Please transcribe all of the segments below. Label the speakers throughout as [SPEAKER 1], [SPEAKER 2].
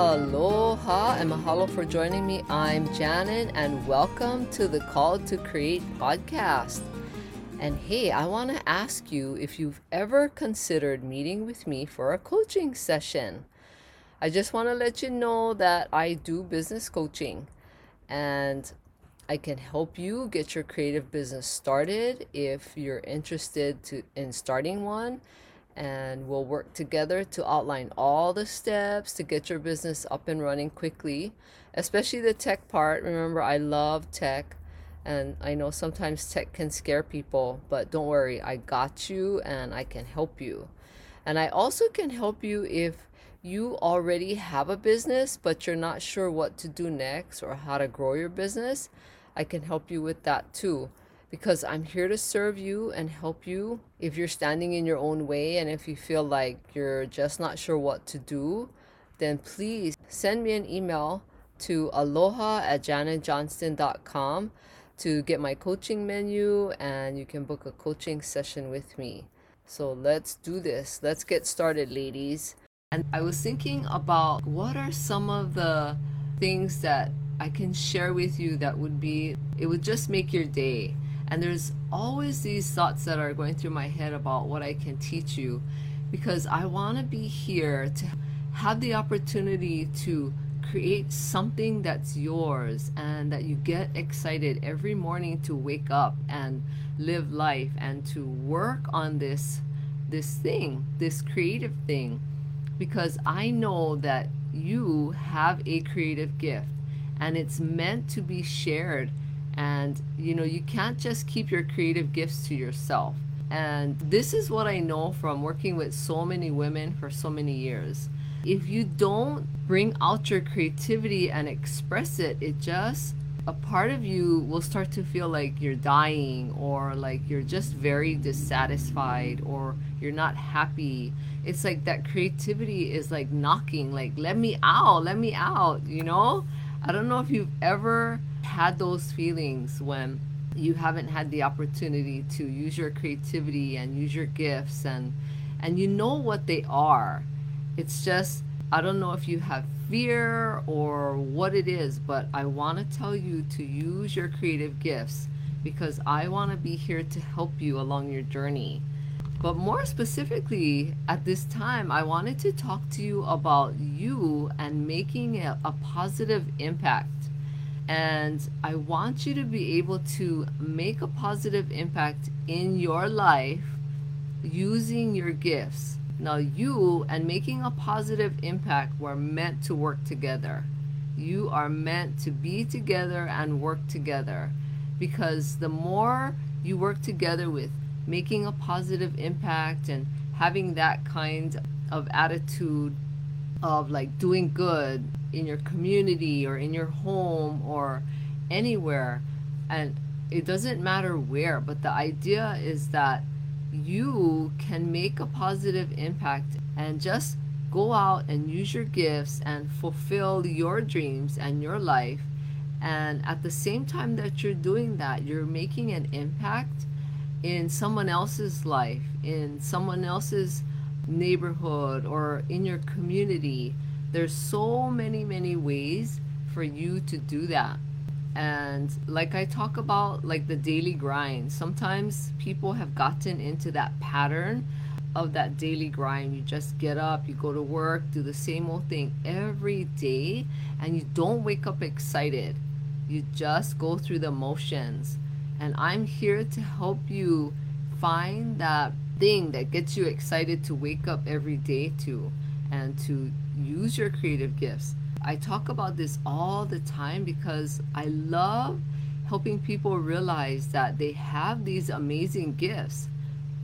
[SPEAKER 1] Aloha and mahalo for joining me. I'm Janet and welcome to the Call to Create podcast. And hey, I want to ask you if you've ever considered meeting with me for a coaching session. I just want to let you know that I do business coaching and I can help you get your creative business started if you're interested to in starting one and we'll work together to outline all the steps to get your business up and running quickly, especially the tech part. Remember, I love tech, and I know sometimes tech can scare people, but don't worry, I got you and I can help you. And I also can help you if you already have a business, but you're not sure what to do next or how to grow your business. I can help you with that too because I'm here to serve you and help you if you're standing in your own way and if you feel like you're just not sure what to do, then please send me an email to aloha at janetjohnston.com to get my coaching menu and you can book a coaching session with me. So let's do this. Let's get started, ladies. And I was thinking about what are some of the things that I can share with you that would be, it would just make your day. And there's always these thoughts that are going through my head about what I can teach you because I want to be here to have the opportunity to create something that's yours and that you get excited every morning to wake up and live life and to work on this this thing this creative thing. Because I know that you have a creative gift and it's meant to be shared and you know, you can't just keep your creative gifts to yourself. And this is what I know from working with so many women for so many years. If you don't bring out your creativity and express it, it just a part of you will start to feel like you're dying or like you're just very dissatisfied or you're not happy. It's like that creativity is like knocking, like, let me out, let me out, you know? I don't know if you've ever had those feelings when you haven't had the opportunity to use your creativity and use your gifts and and you know what they are. It's just i don't know if you have fear or what it is but i want to tell you to use your creative gifts because i want to be here to help you along your journey. But more specifically at this time i wanted to talk to you about you and making a, a positive impact and I want you to be able to make a positive impact in your life using your gifts. Now, you and making a positive impact were meant to work together. You are meant to be together and work together because the more you work together with making a positive impact and having that kind of attitude of like doing good in your community or in your home or anywhere. And it doesn't matter where but the idea is that you can make a positive impact and just go out and use your gifts and fulfill your dreams and your life. And at the same time that you're doing that you're making an impact in someone else's life in someone else's neighborhood or in your community there's so many, many ways for you to do that. And like I talk about, like the daily grind, sometimes people have gotten into that pattern of that daily grind. You just get up, you go to work, do the same old thing every day, and you don't wake up excited. You just go through the motions. And I'm here to help you find that thing that gets you excited to wake up every day to and to use your creative gifts. I talk about this all the time because I love helping people realize that they have these amazing gifts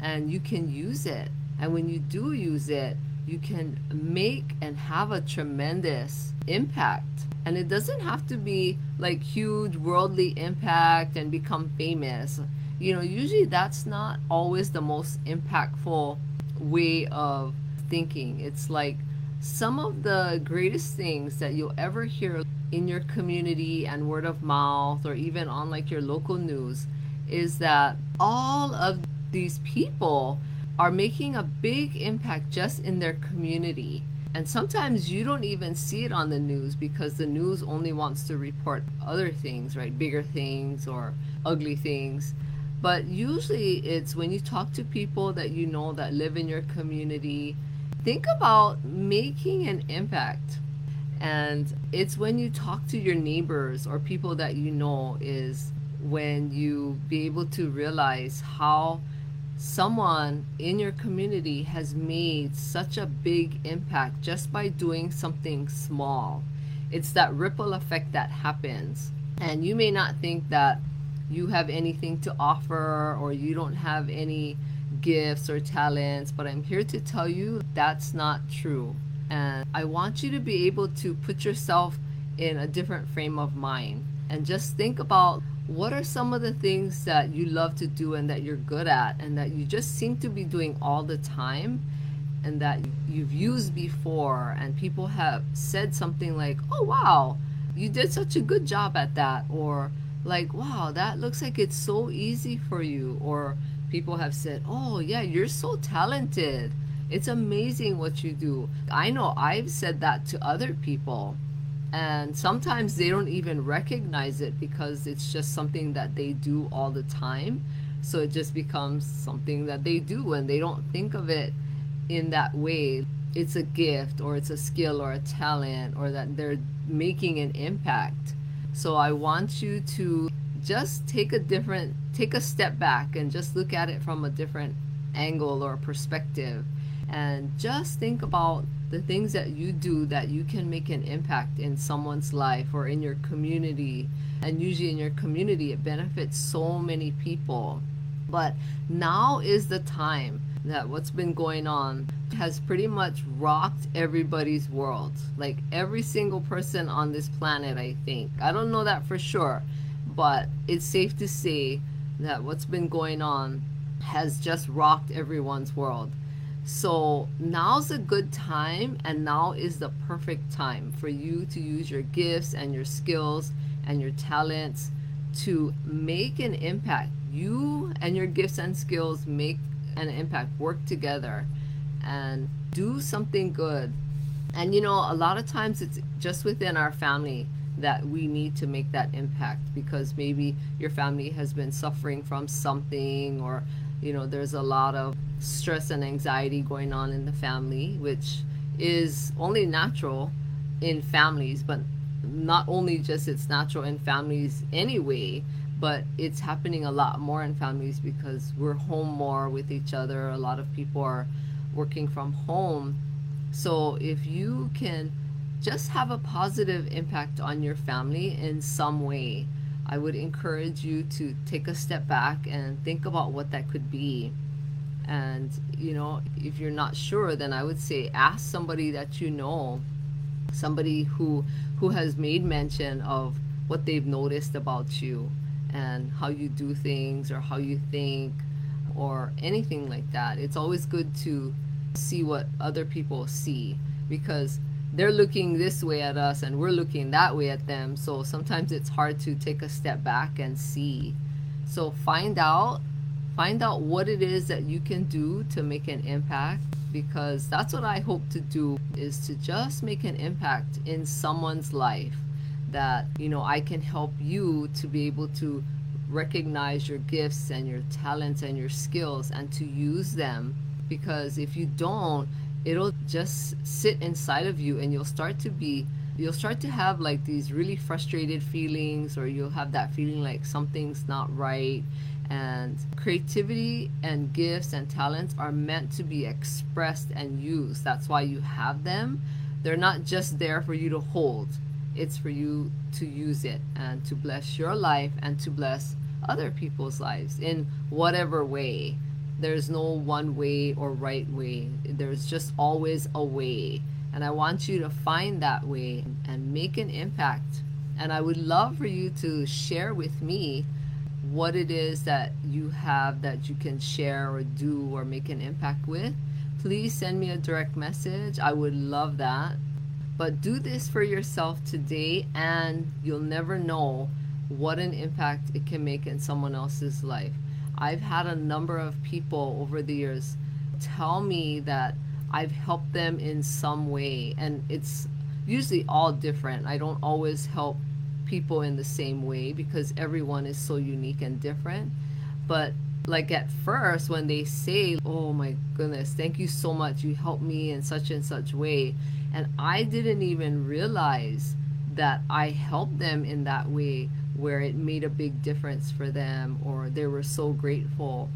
[SPEAKER 1] and you can use it. And when you do use it, you can make and have a tremendous impact. And it doesn't have to be like huge worldly impact and become famous. You know, usually that's not always the most impactful way of thinking. It's like some of the greatest things that you'll ever hear in your community and word of mouth or even on like your local news is that all of these people are making a big impact just in their community And sometimes you don't even see it on the news because the news only wants to report other things, right? Bigger things or ugly things. But usually it's when you talk to people that you know that live in your community, think about making an impact. And it's when you talk to your neighbors or people that you know is when you be able to realize how someone in your community has made such a big impact just by doing something small. It's that ripple effect that happens. And you may not think that you have anything to offer or you don't have any gifts or talents, but I'm here to tell you that's not true. And I want you to be able to put yourself in a different frame of mind and just think about what are some of the things that you love to do and that you're good at and that you just seem to be doing all the time and that you've used before and people have said something like oh wow you did such a good job at that or like wow that looks like it's so easy for you or people have said oh yeah you're so talented. It's amazing what you do. I know i've said that to other people and sometimes they don't even recognize it because it's just something that they do all the time. So it just becomes something that they do and they don't think of it in that way. It's a gift or it's a skill or a talent or that they're making an impact so i want you to just take a different take a step back and just look at it from a different angle or perspective. And just think about the things that you do that you can make an impact in someone's life or in your community. And usually in your community it benefits so many people. But now is the time that what's been going on has pretty much rocked everybody's world. Like every single person on this planet i think. I don't know that for sure but it's safe to say that what's been going on has just rocked everyone's world. So now's a good time, and now is the perfect time for you to use your gifts and your skills and your talents to make an impact. You and your gifts and skills make an impact, work together, and do something good. And you know, a lot of times it's just within our family that we need to make that impact because maybe your family has been suffering from something or you know there's a lot of stress and anxiety going on in the family which is only natural in families but not only just it's natural in families anyway but it's happening a lot more in families because we're home more with each other. A lot of people are working from home. So if you can just have a positive impact on your family in some way I would encourage you to take a step back and think about what that could be. And, you know, if you're not sure, then I would say ask somebody that you know, somebody who who has made mention of what they've noticed about you and how you do things or how you think or anything like that. It's always good to see what other people see because they're looking this way at us and we're looking that way at them. So sometimes it's hard to take a step back and see. So find out find out what it is that you can do to make an impact because that's what I hope to do is to just make an impact in someone's life that you know I can help you to be able to recognize your gifts and your talents and your skills and to use them. Because if you don't it'll just sit inside of you and you'll start to be you'll start to have like these really frustrated feelings or you'll have that feeling like something's not right. And creativity and gifts and talents are meant to be expressed and used. That's why you have them. They're not just there for you to hold it's for you to use it and to bless your life and to bless other people's lives in whatever way there's no one way or right way. There's just always a way. And I want you to find that way and make an impact. And I would love for you to share with me what it is that you have that you can share or do or make an impact with. Please send me a direct message. I would love that. But do this for yourself today, and you'll never know what an impact it can make in someone else's life. I've had a number of people over the years tell me that I've helped them in some way. And it's usually all different. I don't always help people in the same way because everyone is so unique and different. But like at first, when they say, Oh my goodness, thank you so much, you helped me in such and such way. And I didn't even realize that I helped them in that way where it made a big difference for them or they were so grateful.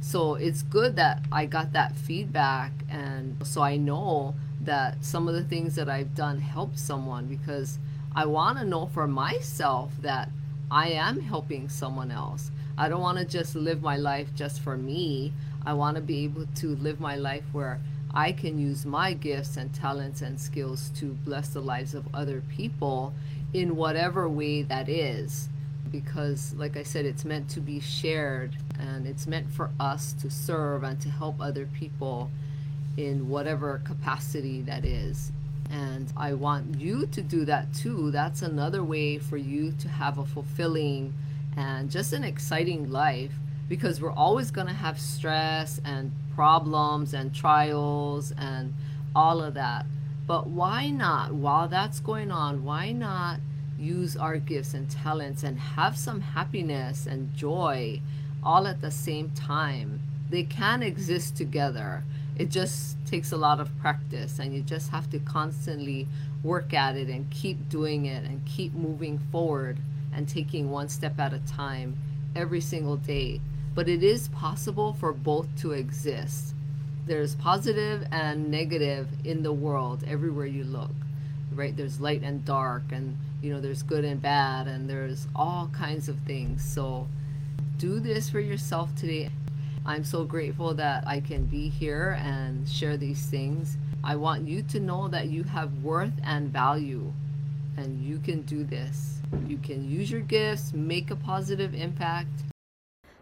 [SPEAKER 1] So it's good that I got that feedback and so I know that some of the things that I've done helped someone because I want to know for myself that I am helping someone else. I don't want to just live my life just for me. I want to be able to live my life where I can use my gifts and talents and skills to bless the lives of other people in whatever way that is. Because, like I said, it's meant to be shared and it's meant for us to serve and to help other people in whatever capacity that is. And I want you to do that too. That's another way for you to have a fulfilling and just an exciting life because we're always going to have stress and problems and trials and all of that. But why not, while that's going on, why not use our gifts and talents and have some happiness and joy all at the same time? They can exist together. It just takes a lot of practice, and you just have to constantly work at it and keep doing it and keep moving forward and taking one step at a time every single day. But it is possible for both to exist. There's positive and negative in the world everywhere you look, right? There's light and dark, and you know, there's good and bad, and there's all kinds of things. So do this for yourself today. I'm so grateful that I can be here and share these things. I want you to know that you have worth and value, and you can do this. You can use your gifts, make a positive impact.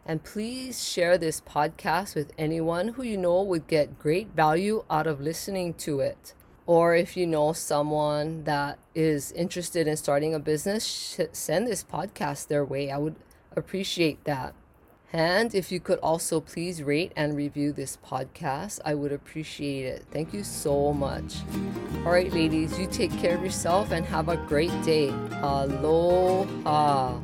[SPEAKER 1] And please share this podcast with anyone who you know would get great value out of listening to it. Or if you know someone that is interested in starting a business, send this podcast their way. I would appreciate that. And if you could also please rate and review this podcast, I would appreciate it. Thank you so much. All right, ladies, you take care of yourself and have a great day. Aloha.